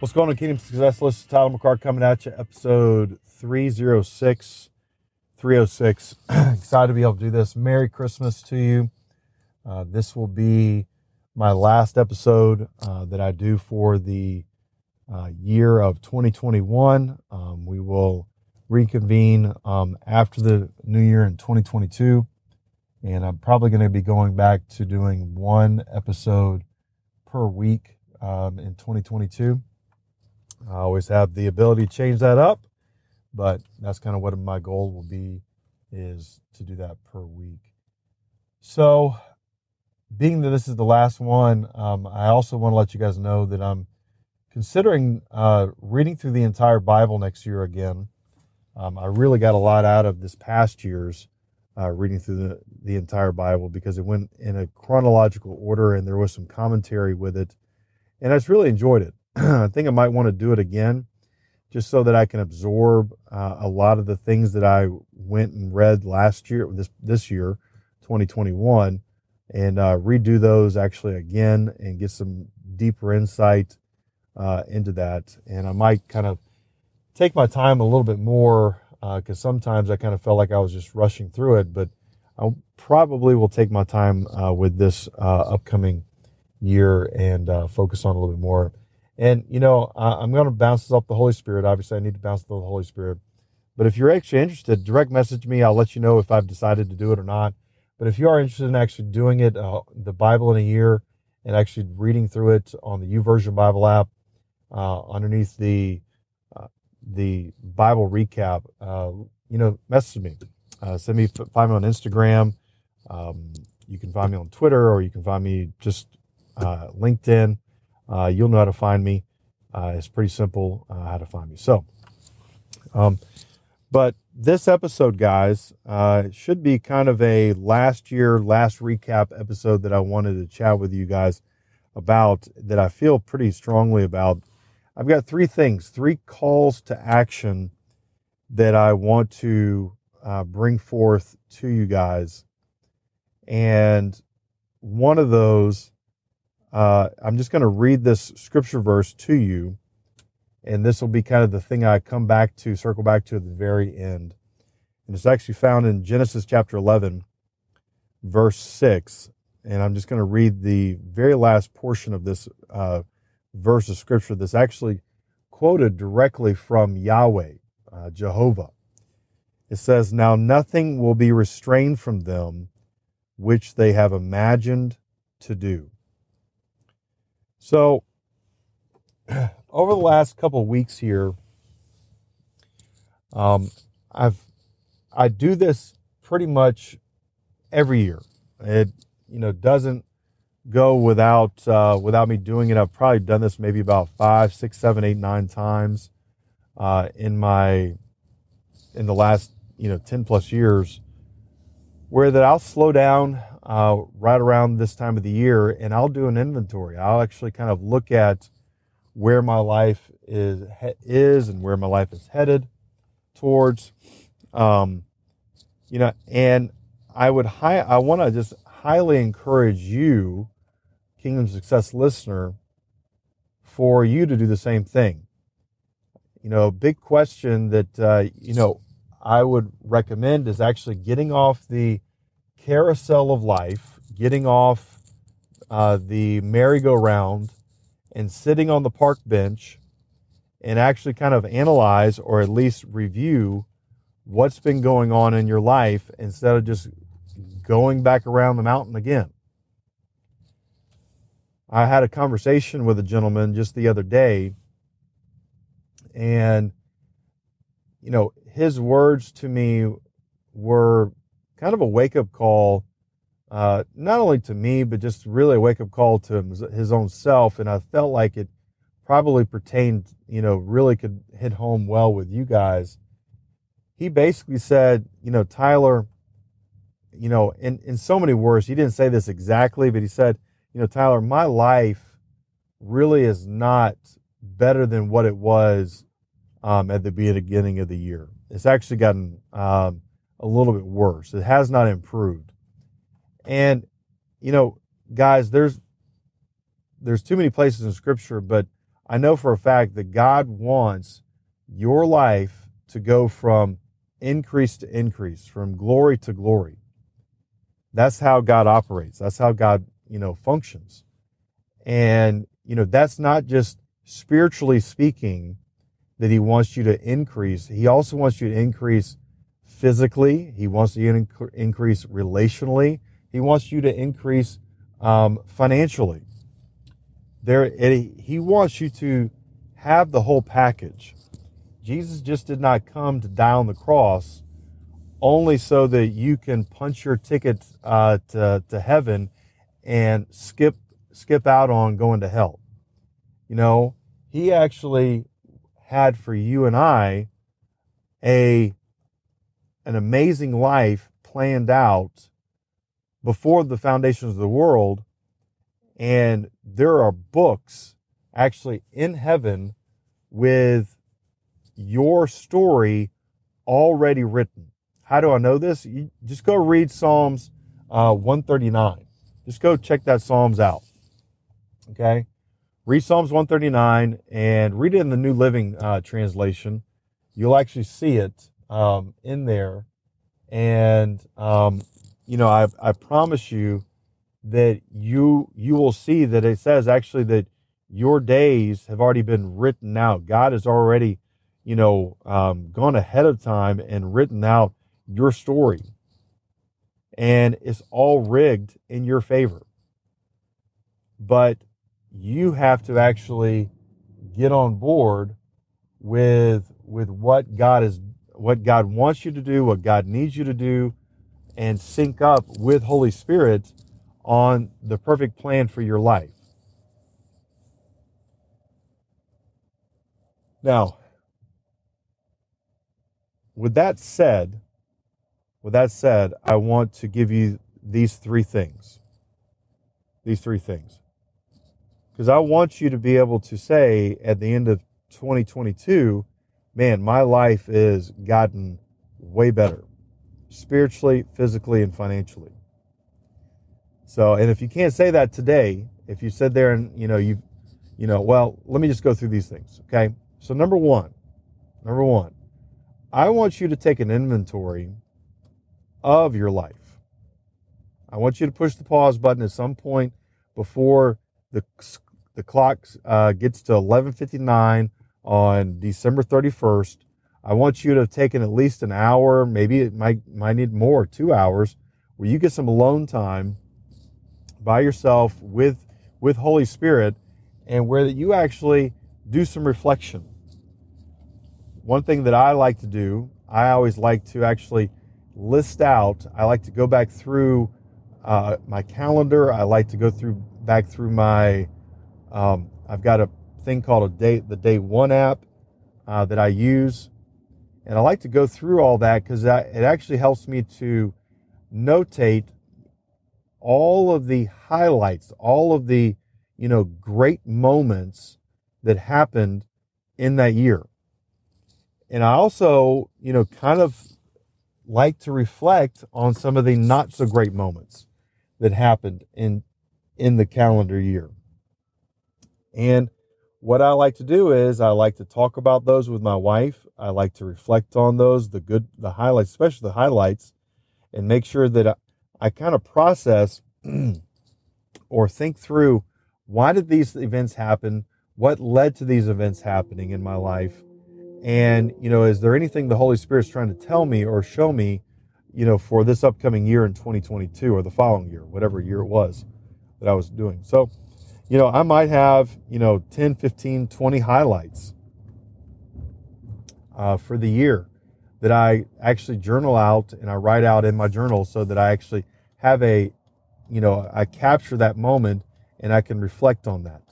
What's going on, Kingdom Success List? Tyler McCart coming at you, episode 306. 306. Excited to be able to do this. Merry Christmas to you. Uh, this will be my last episode uh, that I do for the uh, year of 2021. Um, we will reconvene um, after the new year in 2022. And I'm probably going to be going back to doing one episode per week um, in 2022. I always have the ability to change that up, but that's kind of what my goal will be is to do that per week. So, being that this is the last one, um, I also want to let you guys know that I'm considering uh, reading through the entire Bible next year again. Um, I really got a lot out of this past year's uh, reading through the, the entire Bible because it went in a chronological order and there was some commentary with it. And I just really enjoyed it. I think I might want to do it again just so that I can absorb uh, a lot of the things that I went and read last year, this, this year, 2021, and uh, redo those actually again and get some deeper insight uh, into that. And I might kind of take my time a little bit more because uh, sometimes I kind of felt like I was just rushing through it, but I probably will take my time uh, with this uh, upcoming year and focus on a little bit more and, you know, I'm going to bounce this off the Holy Spirit. Obviously, I need to bounce off the Holy Spirit. But if you're actually interested, direct message me. I'll let you know if I've decided to do it or not. But if you are interested in actually doing it, uh, the Bible in a year, and actually reading through it on the YouVersion Bible app, uh, underneath the uh, the Bible recap, uh, you know, message me. Uh, send me, find me on Instagram. Um, you can find me on Twitter, or you can find me just uh, LinkedIn uh, you'll know how to find me. Uh, it's pretty simple uh, how to find me. So, um, but this episode, guys, uh, should be kind of a last year, last recap episode that I wanted to chat with you guys about that I feel pretty strongly about. I've got three things, three calls to action that I want to uh, bring forth to you guys. And one of those uh, I'm just going to read this scripture verse to you, and this will be kind of the thing I come back to, circle back to at the very end. And it's actually found in Genesis chapter 11, verse 6. And I'm just going to read the very last portion of this uh, verse of scripture that's actually quoted directly from Yahweh, uh, Jehovah. It says, Now nothing will be restrained from them which they have imagined to do. So, over the last couple weeks here, um, I've I do this pretty much every year. It you know doesn't go without uh, without me doing it. I've probably done this maybe about five, six, seven, eight, nine times uh, in my in the last you know ten plus years, where that I'll slow down uh, right around this time of the year, and I'll do an inventory. I'll actually kind of look at where my life is is and where my life is headed towards. Um, you know, and I would high, I want to just highly encourage you, Kingdom Success listener, for you to do the same thing. You know, big question that uh, you know I would recommend is actually getting off the carousel of life, getting off uh, the merry-go-round and sitting on the park bench and actually kind of analyze or at least review what's been going on in your life instead of just going back around the mountain again. I had a conversation with a gentleman just the other day, and you know, his words to me were kind of a wake up call uh, not only to me, but just really a wake up call to his own self. And I felt like it probably pertained, you know, really could hit home well with you guys. He basically said, you know, Tyler, you know, in, in so many words, he didn't say this exactly, but he said, you know, Tyler, my life really is not better than what it was um, at the beginning of the year. It's actually gotten um, a little bit worse. It has not improved. And you know, guys, there's there's too many places in Scripture, but I know for a fact that God wants your life to go from increase to increase, from glory to glory. That's how God operates. That's how God, you know, functions. And, you know, that's not just spiritually speaking that he wants you to increase. He also wants you to increase physically. He wants you to increase relationally. He wants you to increase um, financially. There, he wants you to have the whole package. Jesus just did not come to die on the cross only so that you can punch your ticket uh, to, to heaven and skip skip out on going to hell. You know, he actually had for you and I a an amazing life planned out before the foundations of the world and there are books actually in heaven with your story already written. How do I know this? You just go read Psalms uh, 139. Just go check that Psalms out. Okay? read Psalms 139 and read it in the New Living uh, Translation. You'll actually see it um, in there. And, um, you know, I, I promise you that you you will see that it says actually that your days have already been written out. God has already, you know, um, gone ahead of time and written out your story. And it's all rigged in your favor. But you have to actually get on board with with what God is what God wants you to do, what God needs you to do, and sync up with Holy Spirit on the perfect plan for your life. Now, with that said, with that said, I want to give you these three things. These three things because I want you to be able to say at the end of 2022, man, my life is gotten way better spiritually, physically, and financially. So, and if you can't say that today, if you sit there and, you know, you, you know, well, let me just go through these things. Okay. So, number one, number one, I want you to take an inventory of your life. I want you to push the pause button at some point before the the clock uh, gets to 11:59 on December 31st. I want you to have taken at least an hour, maybe it might might need more, two hours, where you get some alone time by yourself with with Holy Spirit, and where that you actually do some reflection. One thing that I like to do, I always like to actually list out. I like to go back through uh, my calendar. I like to go through back through my um, I've got a thing called a day, the Day One app uh, that I use, and I like to go through all that because it actually helps me to notate all of the highlights, all of the you know great moments that happened in that year. And I also, you know, kind of like to reflect on some of the not so great moments that happened in in the calendar year. And what I like to do is I like to talk about those with my wife. I like to reflect on those, the good, the highlights, especially the highlights, and make sure that I, I kind of process or think through why did these events happen? What led to these events happening in my life? And, you know, is there anything the Holy Spirit's trying to tell me or show me, you know, for this upcoming year in 2022 or the following year, whatever year it was that I was doing? So, you know, I might have, you know, 10, 15, 20 highlights uh, for the year that I actually journal out and I write out in my journal so that I actually have a you know, I capture that moment and I can reflect on that.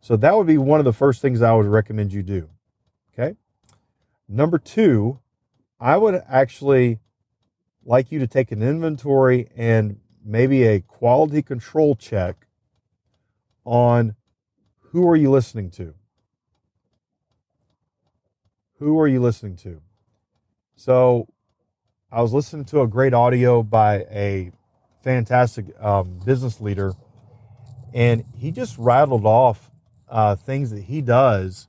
So that would be one of the first things I would recommend you do. Okay. Number two, I would actually like you to take an inventory and maybe a quality control check on who are you listening to? Who are you listening to? So I was listening to a great audio by a fantastic um, business leader, and he just rattled off uh, things that he does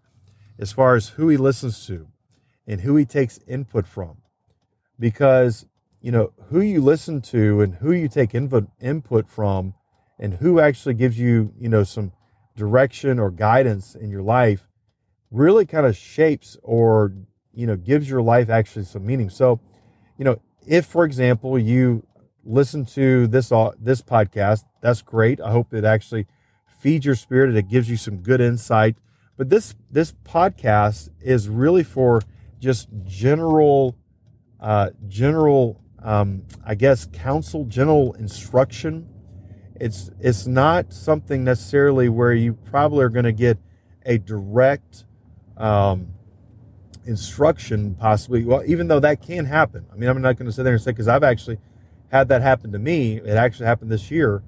as far as who he listens to and who he takes input from. Because, you know, who you listen to and who you take input, input from and who actually gives you, you know, some direction or guidance in your life really kind of shapes or, you know, gives your life actually some meaning. So, you know, if, for example, you listen to this uh, this podcast, that's great. I hope it actually feeds your spirit and it gives you some good insight. But this this podcast is really for just general, uh, general, um, I guess, counsel, general instruction. It's it's not something necessarily where you probably are going to get a direct um, instruction, possibly. Well, even though that can happen. I mean, I'm not going to sit there and say because I've actually had that happen to me. It actually happened this year,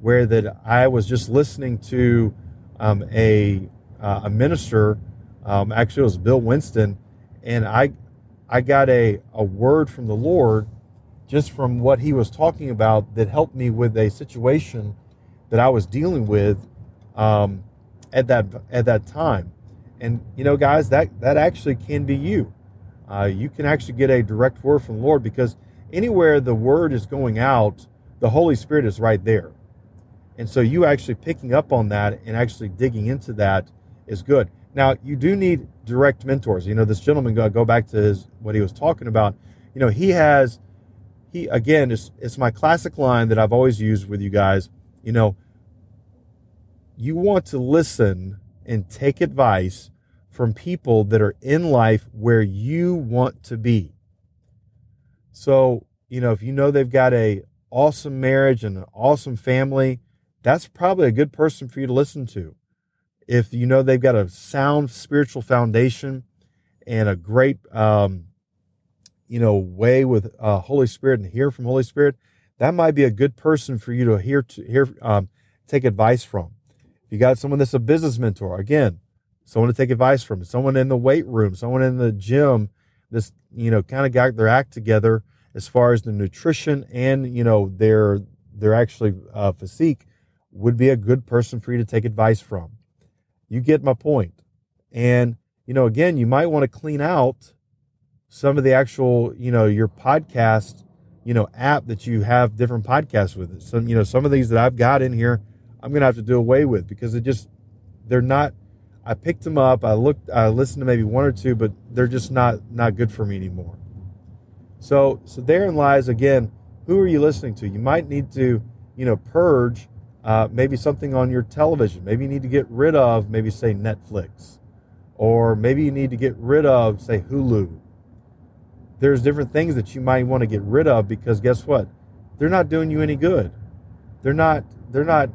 where that I was just listening to um, a uh, a minister. Um, actually, it was Bill Winston, and I I got a a word from the Lord just from what he was talking about that helped me with a situation that I was dealing with um, at that at that time. And you know, guys, that that actually can be you. Uh, you can actually get a direct word from the Lord because anywhere the word is going out, the Holy Spirit is right there. And so you actually picking up on that and actually digging into that is good. Now you do need direct mentors. You know, this gentleman go, go back to his what he was talking about. You know, he has he again it's, it's my classic line that I've always used with you guys. You know, you want to listen and take advice from people that are in life where you want to be. So, you know, if you know they've got a awesome marriage and an awesome family, that's probably a good person for you to listen to. If you know they've got a sound spiritual foundation and a great, um, you know, way with uh, Holy Spirit and hear from Holy Spirit, that might be a good person for you to hear to hear, um, take advice from. If you got someone that's a business mentor, again, someone to take advice from, someone in the weight room, someone in the gym, this you know kind of got their act together as far as the nutrition and you know their their actually uh, physique would be a good person for you to take advice from. You get my point. And you know again, you might want to clean out some of the actual you know your podcast you know app that you have different podcasts with. Some you know some of these that I've got in here, I'm gonna have to do away with because it just they're not I picked them up. I looked, I listened to maybe one or two, but they're just not not good for me anymore. So, so therein lies again. Who are you listening to? You might need to, you know, purge uh, maybe something on your television. Maybe you need to get rid of, maybe say Netflix, or maybe you need to get rid of, say Hulu. There's different things that you might want to get rid of because guess what? They're not doing you any good. They're not. They're not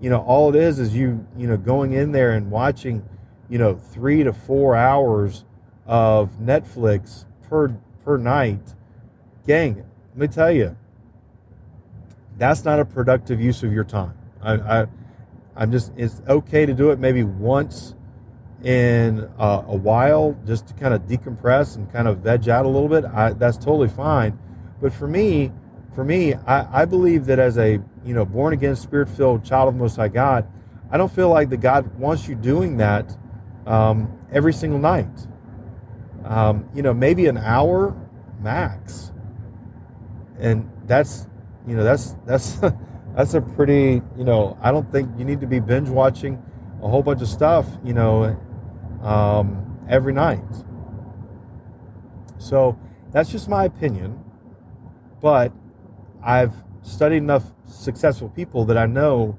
you know, all it is is you, you know, going in there and watching, you know, three to four hours of Netflix per per night. Gang, let me tell you, that's not a productive use of your time. I, I I'm just it's okay to do it maybe once in uh, a while just to kind of decompress and kind of veg out a little bit. I, that's totally fine. But for me, for me, I, I believe that as a you know born again, spirit filled child of the Most High God, I don't feel like that God wants you doing that um, every single night. Um, you know, maybe an hour max, and that's you know that's that's that's a pretty you know I don't think you need to be binge watching a whole bunch of stuff you know um, every night. So that's just my opinion, but I've studied enough successful people that I know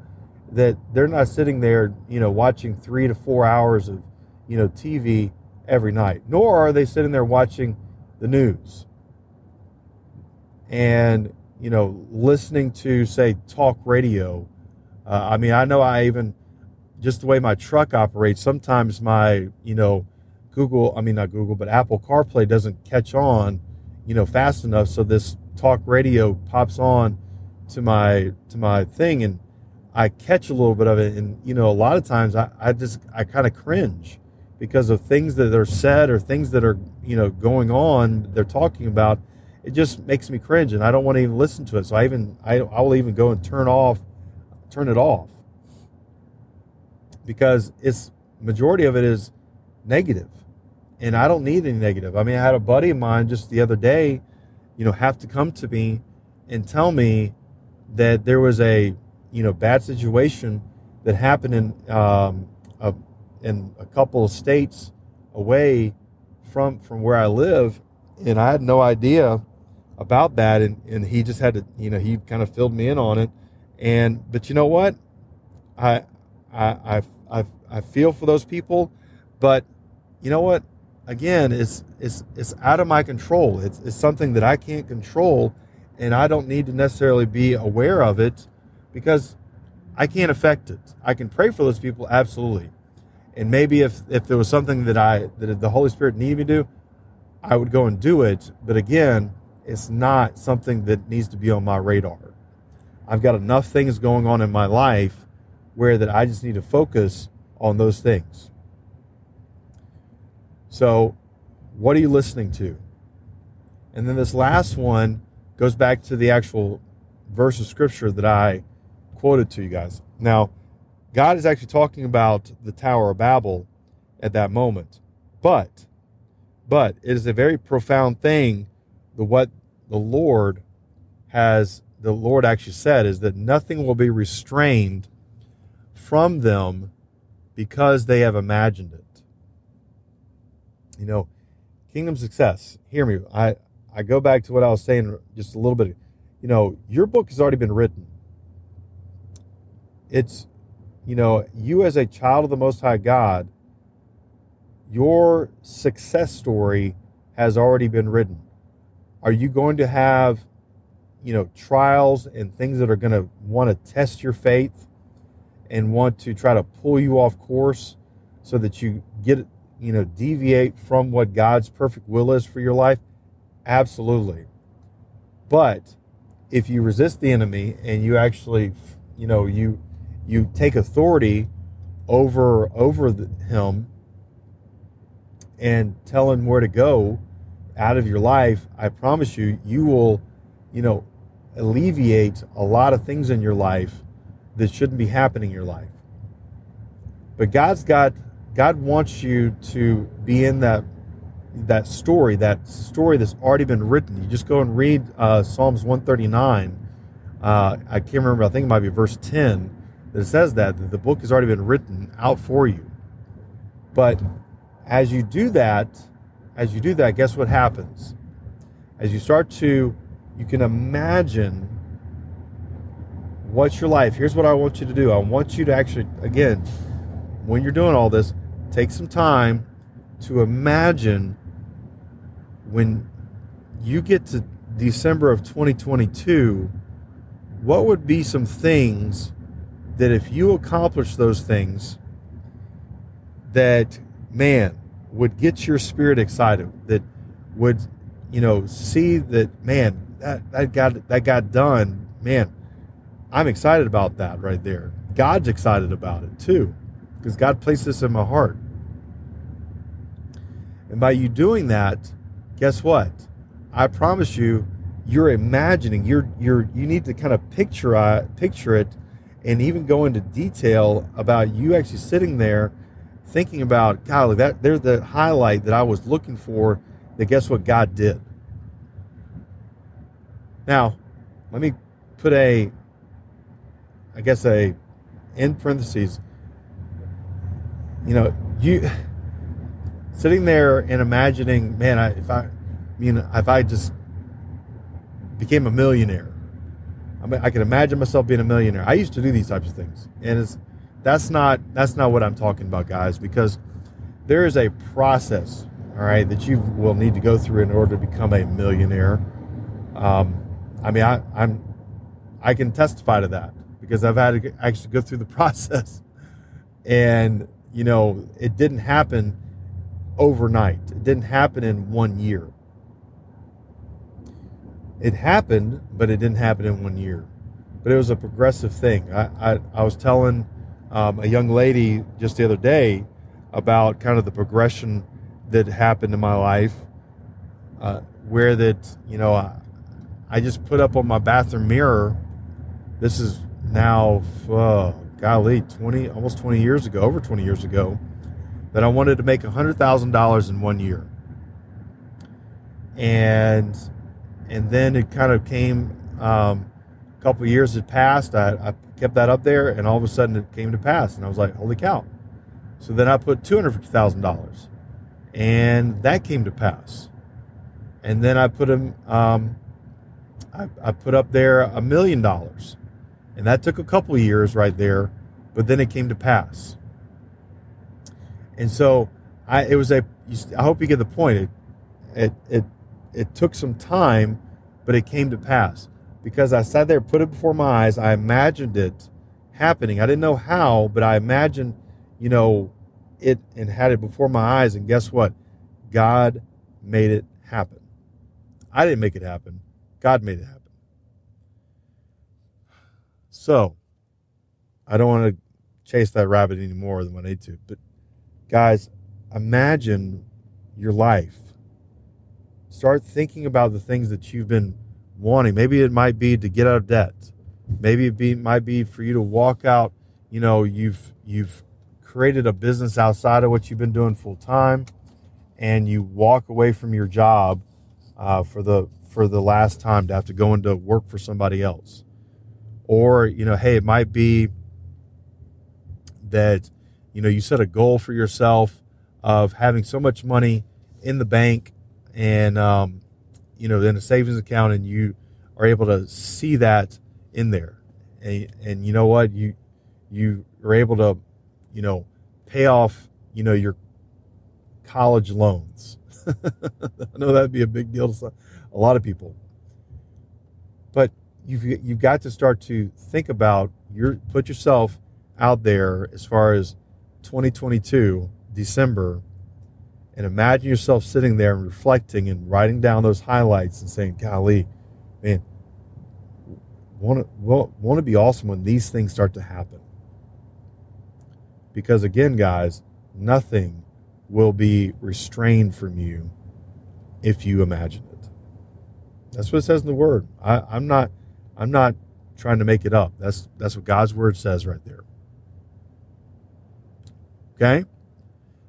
that they're not sitting there, you know, watching three to four hours of, you know, TV every night, nor are they sitting there watching the news. And, you know, listening to say talk radio. Uh, I mean, I know I even just the way my truck operates. Sometimes my you know Google, I mean not Google, but Apple CarPlay doesn't catch on, you know, fast enough. So this talk radio pops on to my to my thing, and I catch a little bit of it. And you know, a lot of times I, I just I kind of cringe because of things that are said or things that are you know going on. They're talking about. It just makes me cringe, and I don't want to even listen to it. So I even I I will even go and turn off, turn it off because it's majority of it is negative. And I don't need any negative. I mean, I had a buddy of mine just the other day, you know, have to come to me and tell me that there was a, you know, bad situation that happened in um, a, in a couple of states away from from where I live, and I had no idea about that, and and he just had to, you know, he kind of filled me in on it, and but you know what, I I I I, feel for those people, but you know what again, it's it's it's out of my control. It's it's something that I can't control, and I don't need to necessarily be aware of it because I can't affect it. I can pray for those people absolutely, and maybe if if there was something that I that the Holy Spirit needed me to do, I would go and do it. But again, it's not something that needs to be on my radar. I've got enough things going on in my life where that I just need to focus on those things. So, what are you listening to? And then this last one goes back to the actual verse of scripture that I quoted to you guys. Now, God is actually talking about the Tower of Babel at that moment. But but it is a very profound thing the what the Lord has the Lord actually said is that nothing will be restrained from them because they have imagined it. You know, kingdom success. Hear me. I I go back to what I was saying just a little bit. You know, your book has already been written. It's, you know, you as a child of the Most High God, your success story has already been written. Are you going to have, you know, trials and things that are going to want to test your faith and want to try to pull you off course so that you get you know, deviate from what God's perfect will is for your life? Absolutely. But if you resist the enemy and you actually, you know, you you take authority over over the, him and tell him where to go out of your life, I promise you, you will, you know, alleviate a lot of things in your life that shouldn't be happening in your life. But God's got God wants you to be in that that story, that story that's already been written. You just go and read uh, Psalms 139. Uh, I can't remember. I think it might be verse 10 that says that, that the book has already been written out for you. But as you do that, as you do that, guess what happens? As you start to, you can imagine what's your life. Here's what I want you to do. I want you to actually, again, when you're doing all this, take some time to imagine when you get to December of 2022, what would be some things that if you accomplish those things, that man would get your spirit excited, that would, you know, see that man that that got that got done, man. I'm excited about that right there. God's excited about it too because God placed this in my heart. And by you doing that, guess what? I promise you, you're imagining. You're you're you need to kind of picture uh, picture it, and even go into detail about you actually sitting there, thinking about God. That there's the highlight that I was looking for. That guess what God did. Now, let me put a, I guess a, in parentheses, you know, you sitting there and imagining, man, I, if I, I mean, if I just became a millionaire, I mean, I can imagine myself being a millionaire. I used to do these types of things, and it's that's not that's not what I'm talking about, guys, because there is a process, all right, that you will need to go through in order to become a millionaire. Um, I mean, I, I'm, I can testify to that because I've had to actually go through the process. And, you know, it didn't happen overnight, it didn't happen in one year. It happened, but it didn't happen in one year. But it was a progressive thing. I, I, I was telling um, a young lady just the other day about kind of the progression that happened in my life, uh, where that, you know, I, I just put up on my bathroom mirror. This is now, uh, golly, 20, almost 20 years ago, over 20 years ago, that I wanted to make $100,000 in one year. And, and then it kind of came, um, a couple years had passed. I, I kept that up there and all of a sudden it came to pass. And I was like, holy cow. So then I put $250,000 and that came to pass. And then I put him, um, I, I put up there a million dollars and that took a couple years right there, but then it came to pass. And so I, it was a, I hope you get the point. It, it, it, it took some time, but it came to pass because I sat there, put it before my eyes. I imagined it happening. I didn't know how, but I imagined, you know, it and had it before my eyes. And guess what? God made it happen. I didn't make it happen. God made it happen. So, I don't want to chase that rabbit any more than I need to. But, guys, imagine your life. Start thinking about the things that you've been wanting. Maybe it might be to get out of debt. Maybe it be, might be for you to walk out. You know, you've you've created a business outside of what you've been doing full time, and you walk away from your job uh, for the for the last time to have to go into work for somebody else or you know hey it might be that you know you set a goal for yourself of having so much money in the bank and um, you know in a savings account and you are able to see that in there. And, and you know what? You you are able to you know pay off you know your college loans. I know that'd be a big deal to a lot of people. But you've you've got to start to think about your put yourself out there as far as 2022 December and imagine yourself sitting there and reflecting and writing down those highlights and saying, "Golly, man, want to want to be awesome when these things start to happen." Because again, guys, nothing will be restrained from you if you imagine it. That's what it says in the Word. I, I'm not I'm not trying to make it up. That's that's what God's word says right there. Okay?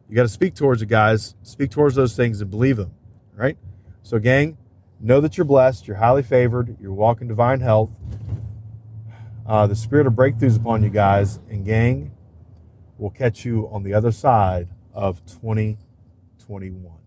You got to speak towards it, guys. Speak towards those things and believe them. Right? So, gang, know that you're blessed, you're highly favored, you're walking divine health. Uh, the spirit of breakthroughs upon you guys, and gang, we'll catch you on the other side of 2021.